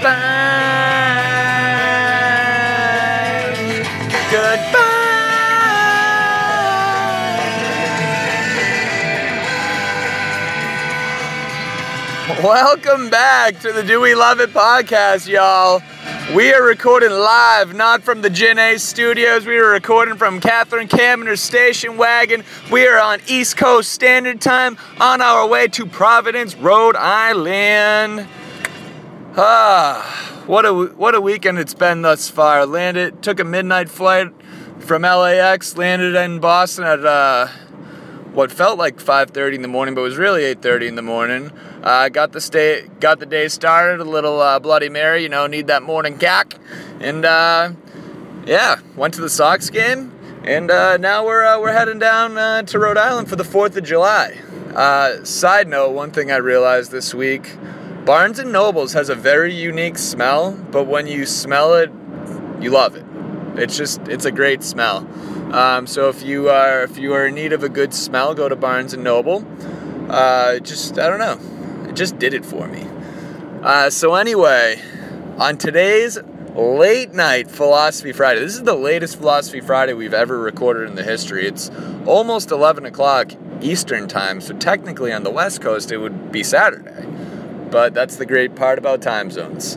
Goodbye. Goodbye. Welcome back to the Do We Love It podcast, y'all. We are recording live, not from the Gin Ace studios. We are recording from Catherine Kamener's station wagon. We are on East Coast Standard Time on our way to Providence, Rhode Island. Ah, what a what a weekend it's been thus far. Landed, took a midnight flight from LAX, landed in Boston at uh, what felt like 5:30 in the morning, but was really 8:30 in the morning. Uh, got the stay, got the day started. A little uh, Bloody Mary, you know, need that morning cack, and uh, yeah, went to the Sox game, and uh, now we're uh, we're heading down uh, to Rhode Island for the Fourth of July. Side note: one thing I realized this week, Barnes and Nobles has a very unique smell, but when you smell it, you love it. It's just it's a great smell. Um, so if you are if you are in need of a good smell, go to Barnes and Noble. Uh, just I don't know, it just did it for me. Uh, so anyway, on today's late night Philosophy Friday, this is the latest Philosophy Friday we've ever recorded in the history. It's almost 11 o'clock Eastern time, so technically on the West Coast it would be Saturday. But that's the great part about time zones.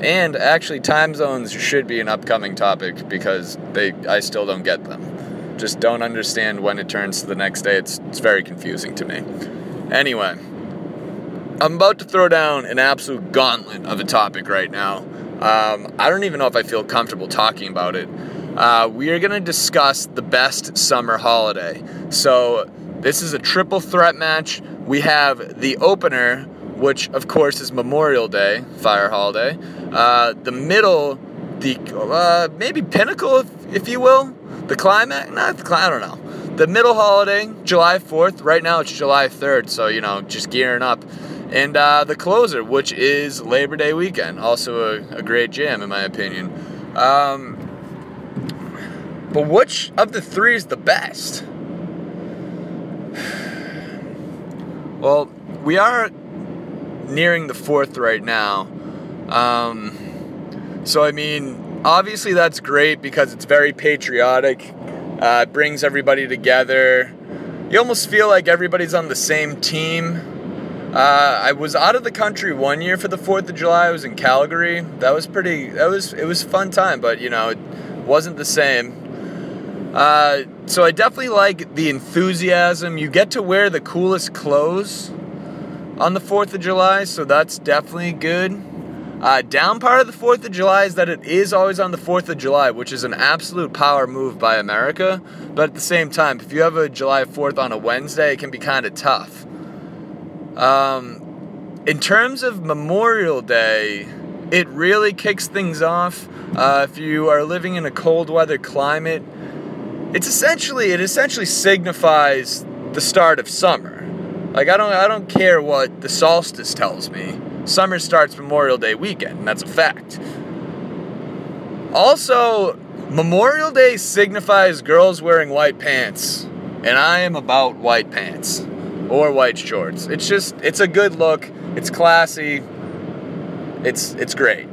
And actually, time zones should be an upcoming topic because they I still don't get them. Just don't understand when it turns to the next day. It's, it's very confusing to me. Anyway, I'm about to throw down an absolute gauntlet of a topic right now. Um, I don't even know if I feel comfortable talking about it. Uh, we are going to discuss the best summer holiday. So, this is a triple threat match. We have the opener, which of course is Memorial Day, fire holiday. Uh, the middle, the uh, maybe pinnacle, if, if you will, the climax. Not the cli- I don't know. The middle holiday, July 4th. Right now it's July 3rd, so you know, just gearing up. And uh, the closer, which is Labor Day weekend, also a, a great jam in my opinion. Um, but which of the three is the best? Well, we are nearing the fourth right now. Um, so, I mean, obviously that's great because it's very patriotic. Uh, it brings everybody together. You almost feel like everybody's on the same team. Uh, I was out of the country one year for the Fourth of July. I was in Calgary. That was pretty. That was it was fun time, but you know, it wasn't the same. Uh, so I definitely like the enthusiasm. You get to wear the coolest clothes on the 4th of July, so that's definitely good. Uh, down part of the 4th of July is that it is always on the 4th of July, which is an absolute power move by America. But at the same time, if you have a July 4th on a Wednesday, it can be kind of tough. Um, in terms of Memorial Day, it really kicks things off. Uh, if you are living in a cold weather climate, it's essentially it essentially signifies the start of summer. Like I don't I don't care what the solstice tells me. Summer starts Memorial Day weekend, and that's a fact. Also, Memorial Day signifies girls wearing white pants, and I am about white pants or white shorts. It's just it's a good look. It's classy. It's it's great.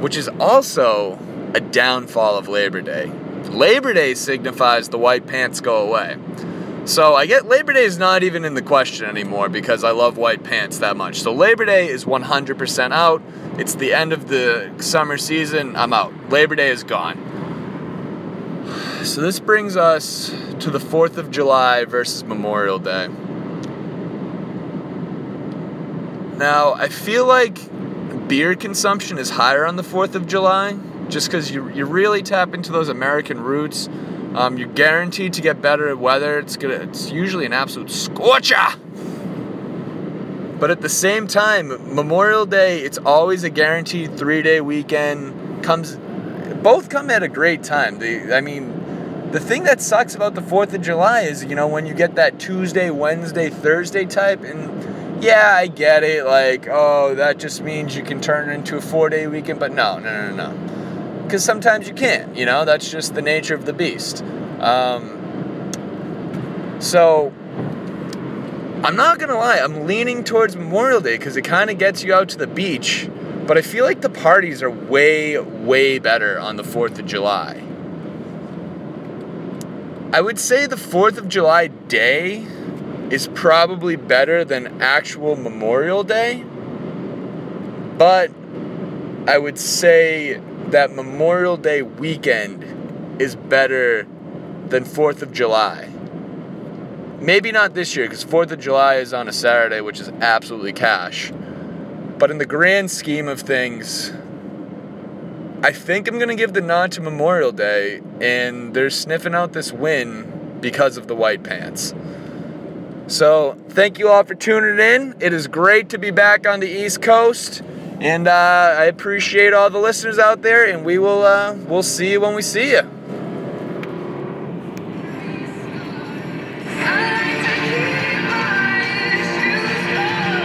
Which is also a downfall of Labor Day. Labor Day signifies the white pants go away. So I get Labor Day is not even in the question anymore because I love white pants that much. So Labor Day is 100% out. It's the end of the summer season. I'm out. Labor Day is gone. So this brings us to the 4th of July versus Memorial Day. Now, I feel like beer consumption is higher on the 4th of July just because you, you really tap into those American roots. Um, you're guaranteed to get better weather. It's gonna. It's usually an absolute scorcher. But at the same time, Memorial Day, it's always a guaranteed three-day weekend. Comes, both come at a great time. The, I mean, the thing that sucks about the Fourth of July is, you know, when you get that Tuesday, Wednesday, Thursday type, and yeah, I get it. Like, oh, that just means you can turn it into a four-day weekend. But no, no, no, no because sometimes you can't. You know, that's just the nature of the beast. Um, so I'm not gonna lie, I'm leaning towards Memorial Day because it kind of gets you out to the beach But I feel like the parties are way, way better on the 4th of July. I would say the 4th of July day is probably better than actual Memorial Day. But I would say that Memorial Day weekend is better than 4th of July. Maybe not this year because 4th of July is on a Saturday, which is absolutely cash. But in the grand scheme of things, I think I'm going to give the nod to Memorial Day, and they're sniffing out this win because of the white pants. So, thank you all for tuning in. It is great to be back on the East Coast, and uh, I appreciate all the listeners out there. And we will uh, we'll see you when we see you.